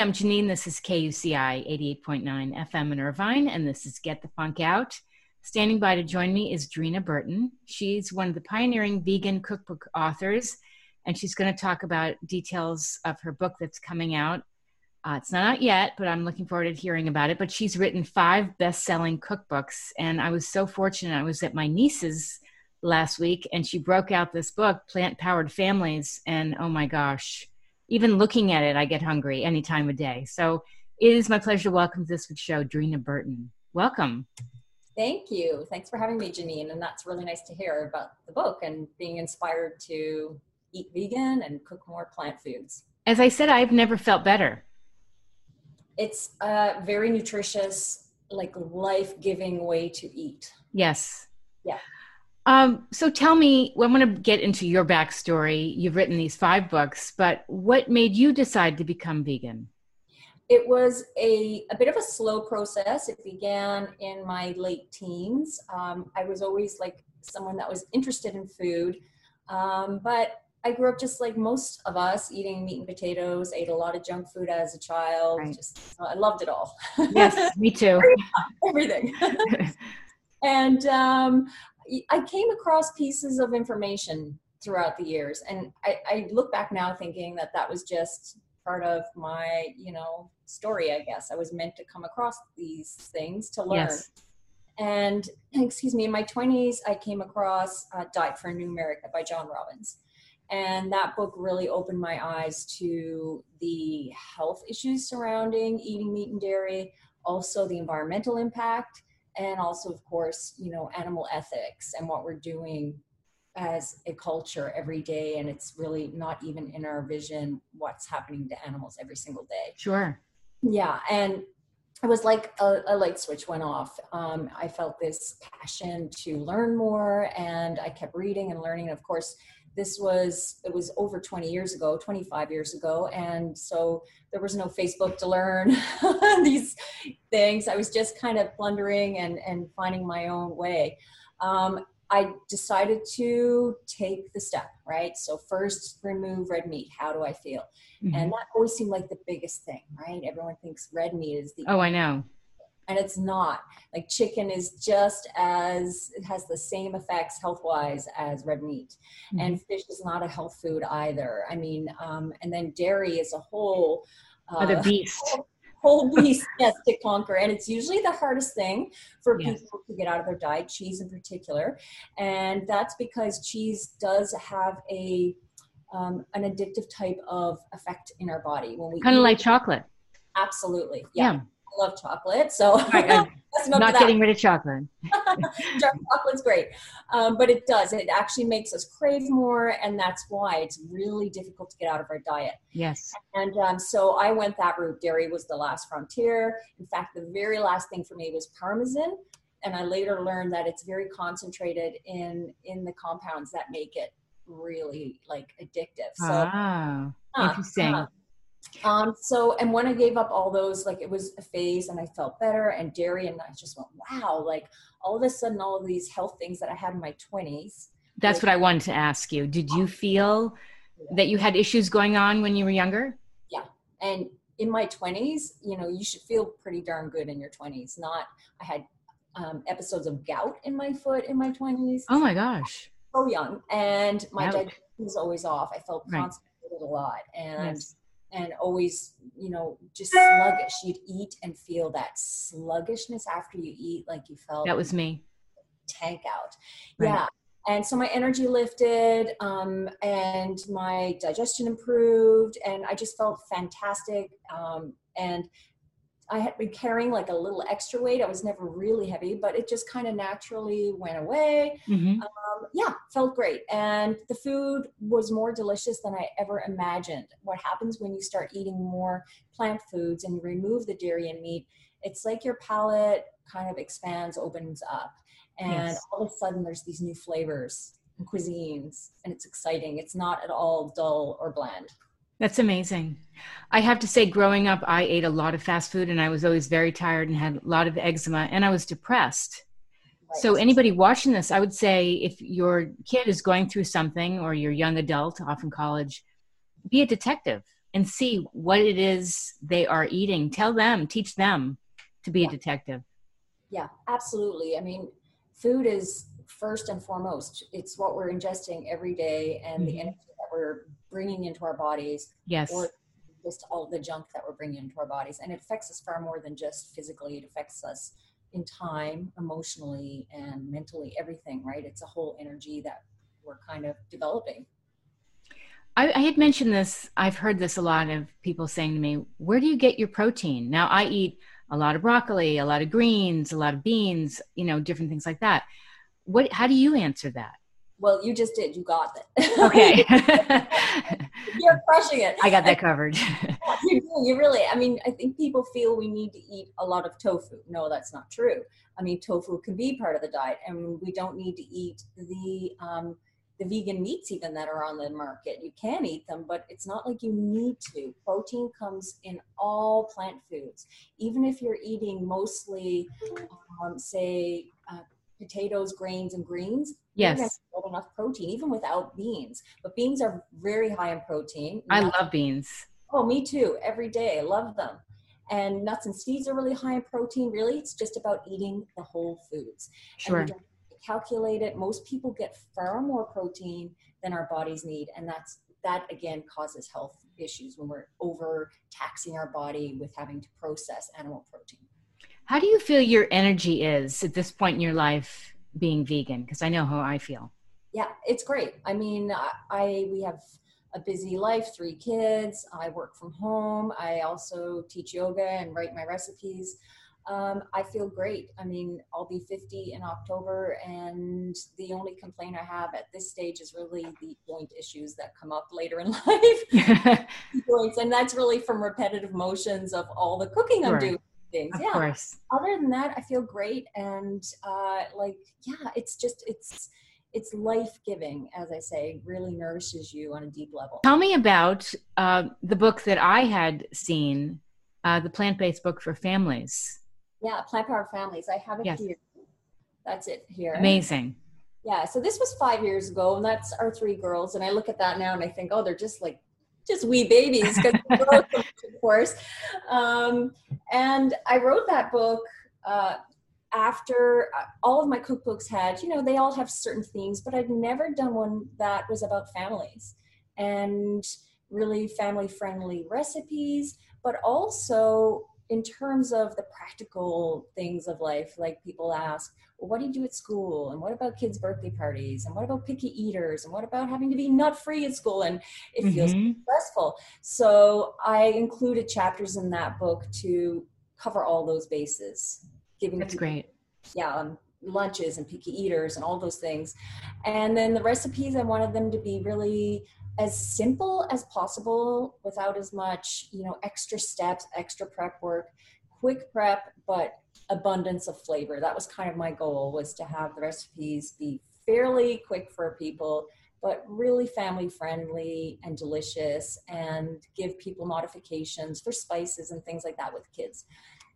I'm Janine. This is KUCI 88.9 FM in Irvine, and this is Get the Funk Out. Standing by to join me is Dreena Burton. She's one of the pioneering vegan cookbook authors, and she's going to talk about details of her book that's coming out. Uh, it's not out yet, but I'm looking forward to hearing about it. But she's written five best selling cookbooks, and I was so fortunate. I was at my niece's last week, and she broke out this book, Plant Powered Families, and oh my gosh even looking at it, I get hungry any time of day. So it is my pleasure to welcome to this week's show, Dreena Burton. Welcome. Thank you. Thanks for having me, Janine. And that's really nice to hear about the book and being inspired to eat vegan and cook more plant foods. As I said, I've never felt better. It's a very nutritious, like life giving way to eat. Yes. Yeah. Um, so tell me, well, I'm going to get into your backstory. You've written these five books, but what made you decide to become vegan? It was a, a bit of a slow process. It began in my late teens. Um, I was always like someone that was interested in food, um, but I grew up just like most of us, eating meat and potatoes. Ate a lot of junk food as a child. Right. Just I loved it all. Yes, me too. Everything. and um, I came across pieces of information throughout the years, and I, I look back now thinking that that was just part of my, you know, story. I guess I was meant to come across these things to learn. Yes. And excuse me, in my 20s, I came across uh, Diet for a New America by John Robbins. And that book really opened my eyes to the health issues surrounding eating meat and dairy, also the environmental impact, and also of course you know animal ethics and what we're doing as a culture every day and it's really not even in our vision what's happening to animals every single day. Sure. Yeah and it was like a, a light switch went off. Um, i felt this passion to learn more and i kept reading and learning of course this was it was over 20 years ago 25 years ago and so there was no facebook to learn these things. I was just kind of plundering and and finding my own way. Um, i decided to take the step right? So first remove red meat. How do i feel? Mm-hmm. and that always seemed like the biggest thing right? Everyone thinks red meat is the oh i know and it's not. Like chicken is just as it has the same effects health wise as red meat. Mm-hmm. and fish is not a health food either. I mean um, and then dairy is a whole uh, beast. whole, whole beast yes to conquer. And it's usually the hardest thing for yes. people to get out of their diet cheese in particular. And that's because cheese does have a um, an addictive type of effect in our body. When we kind of like chocolate. Absolutely. Yeah. yeah love chocolate, so right, not getting rid of chocolate. Chocolate's great, um, but it does. It actually makes us crave more, and that's why it's really difficult to get out of our diet. Yes. And um, so I went that route. Dairy was the last frontier. In fact, the very last thing for me was parmesan, and I later learned that it's very concentrated in in the compounds that make it really like addictive. So, ah, uh, interesting. Uh, um, so, and when I gave up all those, like it was a phase and I felt better and dairy, and I just went, wow, like all of a sudden, all of these health things that I had in my 20s. That's like, what I wanted to ask you. Did you feel that you had issues going on when you were younger? Yeah. And in my 20s, you know, you should feel pretty darn good in your 20s. Not, I had um, episodes of gout in my foot in my 20s. Oh my gosh. So young. And my digestion was always off. I felt constipated right. a lot. And, yes and always, you know, just sluggish. You'd eat and feel that sluggishness after you eat, like you felt that was me. Tank out. Right. Yeah. And so my energy lifted, um, and my digestion improved, and I just felt fantastic. Um, and I had been carrying like a little extra weight. I was never really heavy, but it just kind of naturally went away. Mm-hmm. Um, yeah, felt great. And the food was more delicious than I ever imagined. What happens when you start eating more plant foods and you remove the dairy and meat? It's like your palate kind of expands, opens up. And yes. all of a sudden, there's these new flavors and cuisines, and it's exciting. It's not at all dull or bland. That's amazing. I have to say, growing up, I ate a lot of fast food and I was always very tired and had a lot of eczema and I was depressed. Right. So, anybody watching this, I would say if your kid is going through something or your young adult, often college, be a detective. and see what it is they are eating. Tell them, teach them to be yeah. a detective. Yeah, absolutely. I mean, food is first and foremost. It's what we're ingesting every day and mm-hmm. the energy that we're bringing into our bodies. Yes. Or just all the junk that we're bringing into our bodies. And it affects us far more than just physically. It affects us in time, emotionally, and mentally, everything, right? It's a whole energy that we're kind of developing. I, I, had mentioned this. I've heard this a lot of people saying to me, Where do you get your protein? Now, I eat a lot of broccoli, a lot of greens, a lot of beans, you know, different things like that. What, how do you answer that? Well, you just did. You got it. Okay. You're crushing it. I got that covered. you You really. I mean, I think people feel we need to eat a lot of tofu. No, that's not true. I mean, tofu can be part of the diet, and we don't need to eat the um, the vegan meats even that are on the market. You can eat them, but it's not like you need to. Protein comes in all plant foods. Even if you're eating mostly, um, say, potatoes, grains, and greens, yes, enough protein even without beans. But beans are very high in protein. I love beans. Oh, me too. Every day, I love them. And nuts and seeds are really high in protein. Really, it's just about eating the whole foods. Sure calculate it. Most people get far more protein than our bodies need, and that's that again causes health issues when we're over taxing our body with having to process animal protein. How do you feel your energy is at this point in your life being vegan? Because I know how I feel. Yeah, it's great. I mean, I, I we have a busy life, three kids. I work from home. I also teach yoga and write my recipes um, I feel great. I mean, I'll be 50 in October, and the only complaint I have at this stage is really the joint issues that come up later in life. joints, and that's really from repetitive motions of all the cooking I'm doing. Things. Of yeah. course. Other than that, I feel great, and uh, like, yeah, it's just it's it's life giving, as I say, really nourishes you on a deep level. Tell me about uh, the book that I had seen, uh, the plant based book for families. Yeah, Plant Power Families. I have it yes. here. That's it here. Amazing. Yeah, so this was five years ago, and that's our three girls. And I look at that now and I think, oh, they're just like just wee babies, because of course. Um, and I wrote that book uh, after uh, all of my cookbooks had, you know, they all have certain themes, but I'd never done one that was about families and really family friendly recipes, but also in terms of the practical things of life, like people ask, well, what do you do at school? And what about kids' birthday parties? And what about picky eaters? And what about having to be nut free at school? And it mm-hmm. feels stressful. So I included chapters in that book to cover all those bases. Giving That's people, great. Yeah, um, lunches and picky eaters and all those things. And then the recipes, I wanted them to be really as simple as possible without as much you know extra steps extra prep work quick prep but abundance of flavor. That was kind of my goal was to have the recipes be fairly quick for people but really family friendly and delicious and give people modifications for spices and things like that with kids.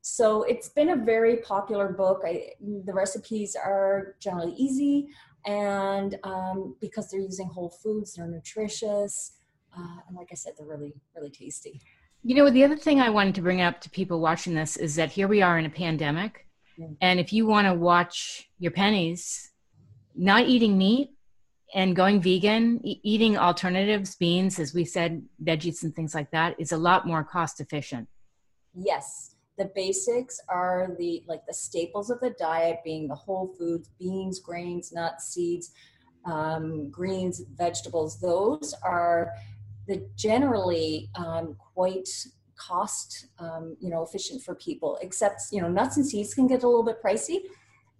So it's been a very popular book. I, the recipes are generally easy and um, because they're using whole foods, they're nutritious, uh, and like I said, they're really really tasty. You know, the other thing I wanted to bring up to people watching this is that here we are in a pandemic, mm. and if you want to watch your pennies, not eating meat and going vegan, e- eating alternatives, beans, as we said, veggies and things like that, is a lot more cost efficient. Yes, the basics are the like the staples of the diet being the whole foods beans grains nuts seeds um, greens vegetables those are the generally um, quite cost um, you know efficient for people except you know nuts and seeds can get a little bit pricey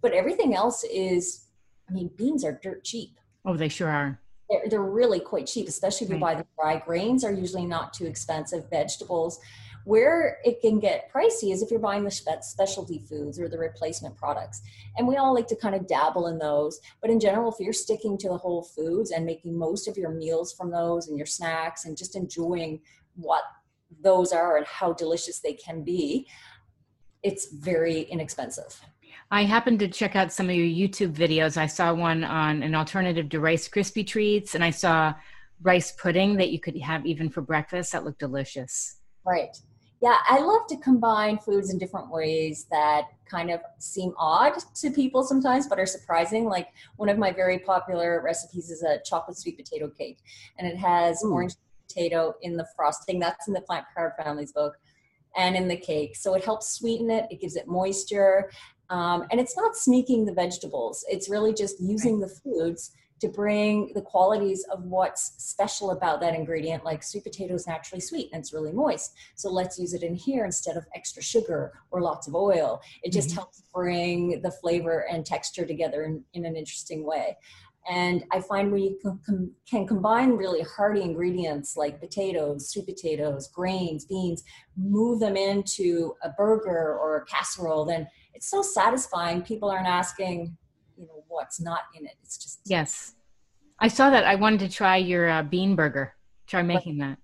but everything else is i mean beans are dirt cheap. Oh they sure are. They're, they're really quite cheap especially if you right. buy the dry. Grains are usually not too expensive. Vegetables where it can get pricey is if you're buying the specialty foods or the replacement products. And we all like to kind of dabble in those. But in general, if you're sticking to the whole foods and making most of your meals from those and your snacks and just enjoying what those are and how delicious they can be, it's very inexpensive. I happened to check out some of your YouTube videos. I saw one on an alternative to Rice Krispie treats, and I saw rice pudding that you could have even for breakfast. That looked delicious. Right. Yeah, I love to combine foods in different ways that kind of seem odd to people sometimes, but are surprising. Like one of my very popular recipes is a chocolate sweet potato cake, and it has Ooh. orange potato in the frosting. That's in the Plant Powered Families book, and in the cake. So it helps sweeten it. It gives it moisture, um, and it's not sneaking the vegetables. It's really just using the foods to bring the qualities of what's special about that ingredient like sweet potato is naturally sweet and it's really moist so let's use it in here instead of extra sugar or lots of oil it just mm-hmm. helps bring the flavor and texture together in, in an interesting way and I find when you can, com- can, combine really hearty ingredients like potatoes, sweet potatoes, grains, beans, move them into a burger or a casserole, then it's so satisfying. People aren't asking, what's not in it. It's just yes. I saw that. I wanted to try your uh, bean burger. Try making that.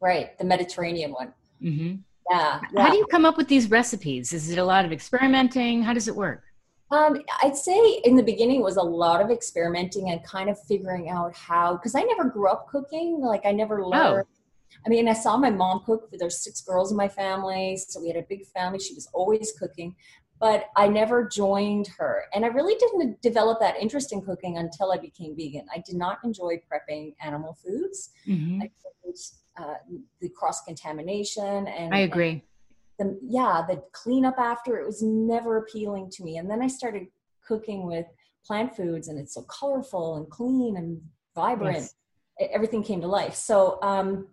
Right, the Mediterranean one. Mm-hmm. Yeah, yeah. How do you come up with these recipes? Is it a lot of experimenting? How does it work? Um, I'd say in the beginning it was a lot of experimenting and kind of figuring out how, because I never grew up cooking. Like I never oh. learned. Oh. I mean, I saw my mom cook. For there's six girls in my family, so we had a big family. She was always cooking but I never joined her. And I really didn't develop that interest in cooking until I became vegan. I did not enjoy prepping animal foods. Mm-hmm. Uh, the cross contamination and I agree. And the, yeah, the cleanup after it was never appealing to me. And then I started cooking with plant foods, and it's so colorful and clean and vibrant. Yes. Everything came to life. So, um,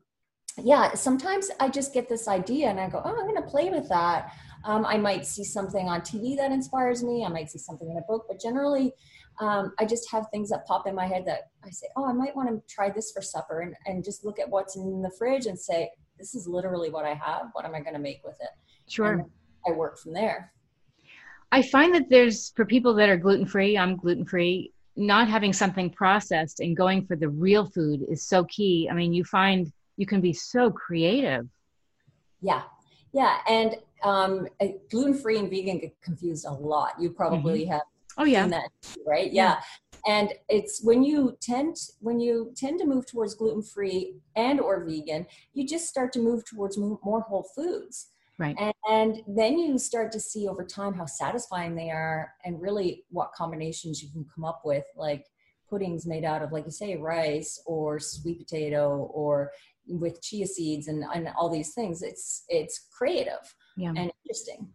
yeah, sometimes I just get this idea and I go, oh, I'm going to play with that. Um, I might see something on TV that inspires me. I might see something in a book, but generally, um, I just have things that pop in my head that I say, oh, I might want to try this for supper and, and just look at what's in the fridge and say, this is literally what I have. What am I going to make with it? Sure. And I work from there. I find that there's, for people that are gluten free, I'm gluten free, not having something processed and going for the real food is so key. I mean, you find you can be so creative. Yeah. Yeah. And um, gluten free and vegan get confused a lot. You probably mm-hmm. have oh yeah that right yeah. yeah. and it's when you tend when you tend to move towards gluten free and or vegan you just start to move towards more whole foods right and, and then you start to see over time how satisfying they are and really what combinations you can come up with like puddings made out of like you say rice or sweet potato or with chia seeds and, and all these things it's it's creative yeah. and interesting.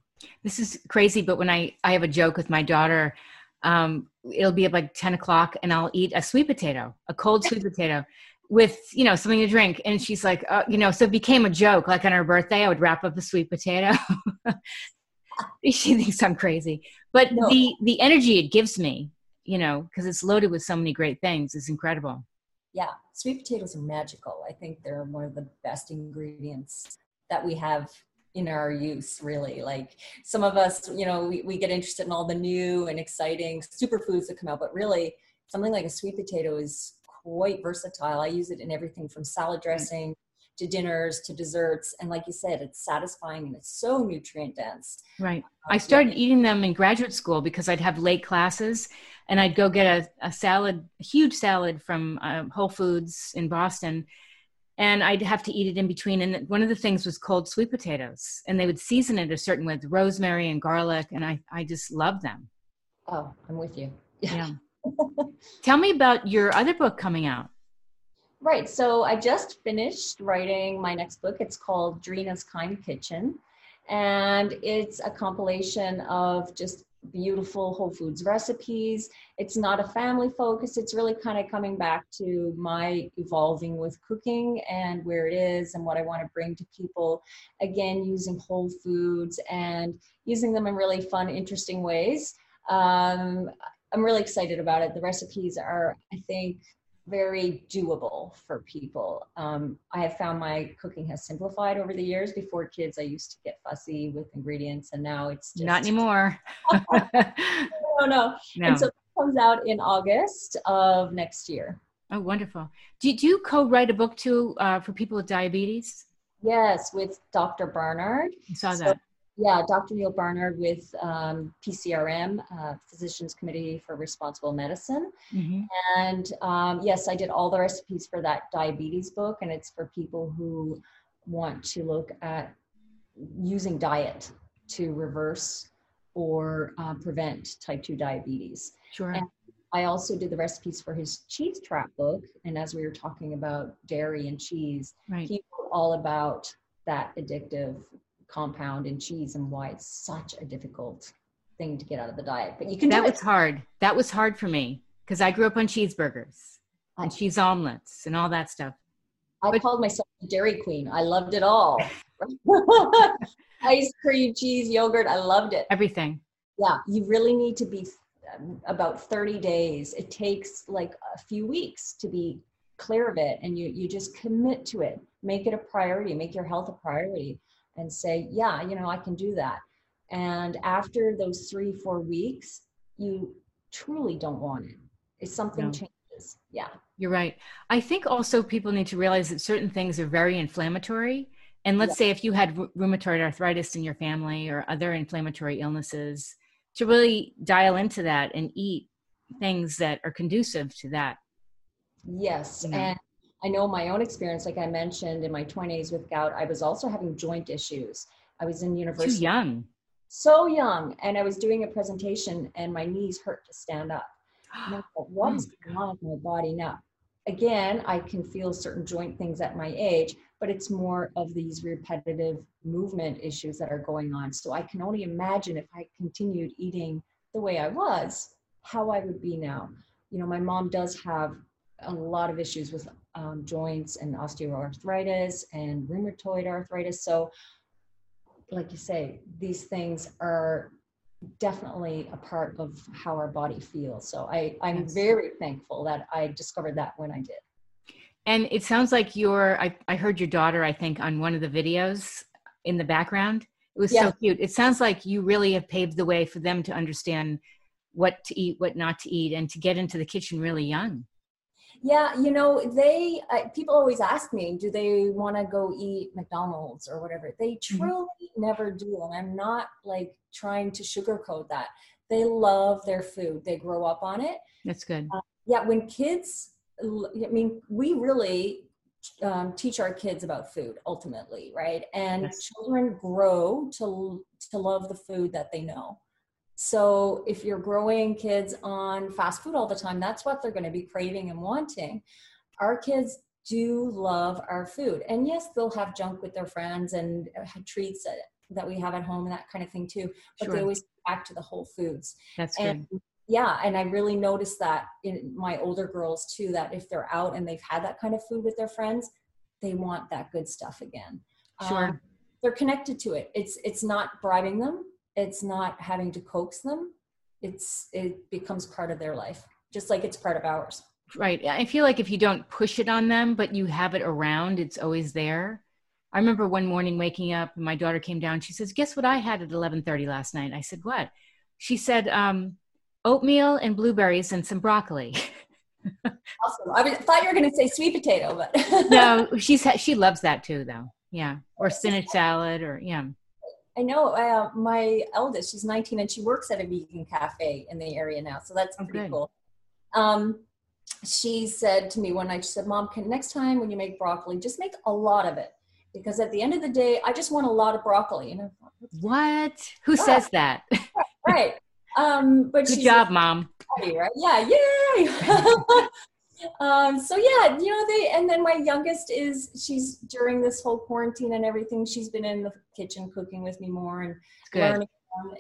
This is crazy, but when I I have a joke with my daughter, um, it'll be at like ten o'clock, and I'll eat a sweet potato, a cold sweet potato, with you know something to drink, and she's like, uh, you know, so it became a joke. Like on her birthday, I would wrap up a sweet potato. she thinks I'm crazy, but no. the the energy it gives me, you know, because it's loaded with so many great things, is incredible. Yeah, sweet potatoes are magical. I think they're one of the best ingredients that we have in our use really. Like some of us you know we, we get interested in all the new and exciting superfoods that come out but really something like a sweet potato is quite versatile. I use it in everything from salad dressing to dinners to desserts and like you said it's satisfying and it's so nutrient dense. Right. Uh, i started yeah. eating them in graduate school because i'd have late classes and i'd go get a, a salad a huge salad from uh, whole foods in boston and I'd have to eat it in between. And one of the things was cold sweet potatoes, and they would season it a certain way with rosemary and garlic, and I I just love them. Oh, I'm with you. Yeah. Tell me about your other book coming out. Right. So I just finished writing my next book. It's called Dreena's Kind Kitchen. And it's a compilation of just beautiful whole foods recipes. It's not a family focus. It's really kind of coming back to my evolving with cooking and where it is and what i want to bring to people. Again using whole foods and using them in really fun interesting ways. Um, i'm really excited about it. The recipes are i think very doable for people. Um, I have found my cooking has simplified over the years. Before kids, I used to get fussy with ingredients, and now it's just not anymore. no, no, no. And so it comes out in August of next year. Oh, wonderful! Do, do you co-write a book too uh, for people with diabetes? Yes, with Dr. Barnard. I saw so, that. Yeah, Dr. Neal Barnard with um, PCRM, uh, Physicians Committee for Responsible Medicine. Mm-hmm. And um, yes, I did all the recipes for that diabetes book, and it's for people who want to look at using diet to reverse or uh, prevent type 2 diabetes. Sure. And I also did the recipes for his cheese trap book. And as we were talking about dairy and cheese, right. he wrote all about that addictive compound in cheese and why it's such a difficult thing to get out of the diet. But you can. That was hard. That was hard for me because I grew up on cheeseburgers and cheese omelets and all that stuff. I but, called myself the Dairy Queen. I loved it all. Ice cream, cheese, yogurt. I loved it. Everything. Yeah, you really need to be um, about 30 days. It takes like a few weeks to be clear of it and you you just commit to it. Make it a priority, make your health a priority and say, yeah, you know, I can do that. And after those 3 4 weeks, you truly don't want it. It's something no. changes. Yeah. You're right. I think also people need to realize that certain things are very inflammatory and let's yeah. say if you had rheumatoid arthritis in your family or other inflammatory illnesses, to really dial into that and eat things that are conducive to that. Yes. And I know my own experience, like I mentioned in my 20s with gout, I was also having joint issues. I was in university. Too young. So young. And I was doing a presentation and my knees hurt to stand up. What is oh going on with my body now? Again, I can feel certain joint things at my age but it's more of these repetitive movement issues that are going on. So I can only imagine if I continued eating the way I was, how I would be now. You know, my mom does have a lot of issues with um, joints and osteoarthritis and rheumatoid arthritis. So, like you say, these things are definitely a part of how our body feels. So I, I'm yes. very thankful that I discovered that when I did. And it sounds like you're, I, I heard your daughter, I think, on one of the videos in the background. It was yeah. so cute. It sounds like you really have paved the way for them to understand what to eat, what not to eat, and to get into the kitchen really young. Yeah, you know, they uh, people always ask me, do they want to go eat McDonald's or whatever? They mm-hmm. truly mm-hmm. never do, and I'm not like trying to sugarcoat that. They love their food. They grow up on it. That's good. Uh, yeah, when kids I mean, we really um, teach our kids about food ultimately, right? And yes. children grow to to love the food that they know. So if you're growing kids on fast food all the time, that's what they're going to be craving and wanting. Our kids do love our food, and yes, they'll have junk with their friends and uh, treats that, that we have at home and that kind of thing too. But sure. they always back to the whole foods. That's and good yeah and i really noticed that in my older girls too that if they're out and they've had that kind of food with their friends they want that good stuff again sure um, they're connected to it it's it's not bribing them it's not having to coax them it's it becomes part of their life just like it's part of ours right i feel like if you don't push it on them but you have it around it's always there i remember one morning waking up and my daughter came down she says guess what i had at 11.30 last night i said what she said um, oatmeal and blueberries and some broccoli. awesome. I thought you were going to say sweet potato, but no, she's she loves that too, though. Yeah, or spinach salad, or yeah. I know uh, my eldest, she's 19 and she works at a vegan cafe in the area now. So that's oh, pretty cool. Um, she said to me one night, she said, Mom, can next time when you make broccoli, just make a lot of it. Because at the end of the day, I just want a lot of broccoli. And thought, what? Who yeah. says that? right. Um, but good job, mom. Right? Yeah, yay! um, so yeah, you know they, and then my youngest is she's during this whole quarantine and everything. She's been in the kitchen cooking with me more and good. learning.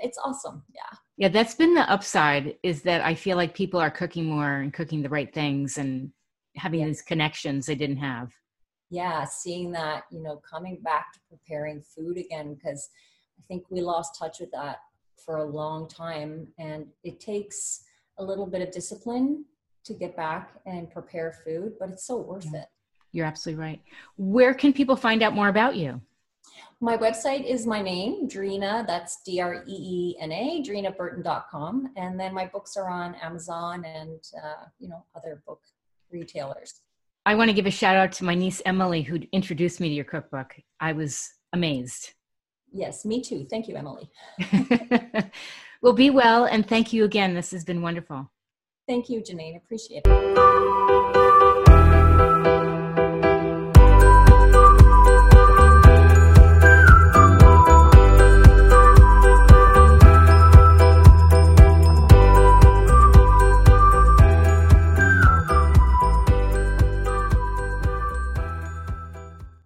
It's awesome. Yeah. Yeah, that's been the upside is that I feel like people are cooking more and cooking the right things and having yeah. these connections they didn't have. Yeah, seeing that, you know, coming back to preparing food again because I think we lost touch with that for a long time and it takes a little bit of discipline to get back and prepare food but it's so worth yeah. it you're absolutely right where can people find out more about you my website is my name dreena that's d-r-e-e-n-a dreenaburton.com and then my books are on amazon and uh, you know other book retailers i want to give a shout out to my niece emily who introduced me to your cookbook i was amazed Yes, me too. Thank you, Emily. well, be well, and thank you again. This has been wonderful. Thank you, Janine. Appreciate it.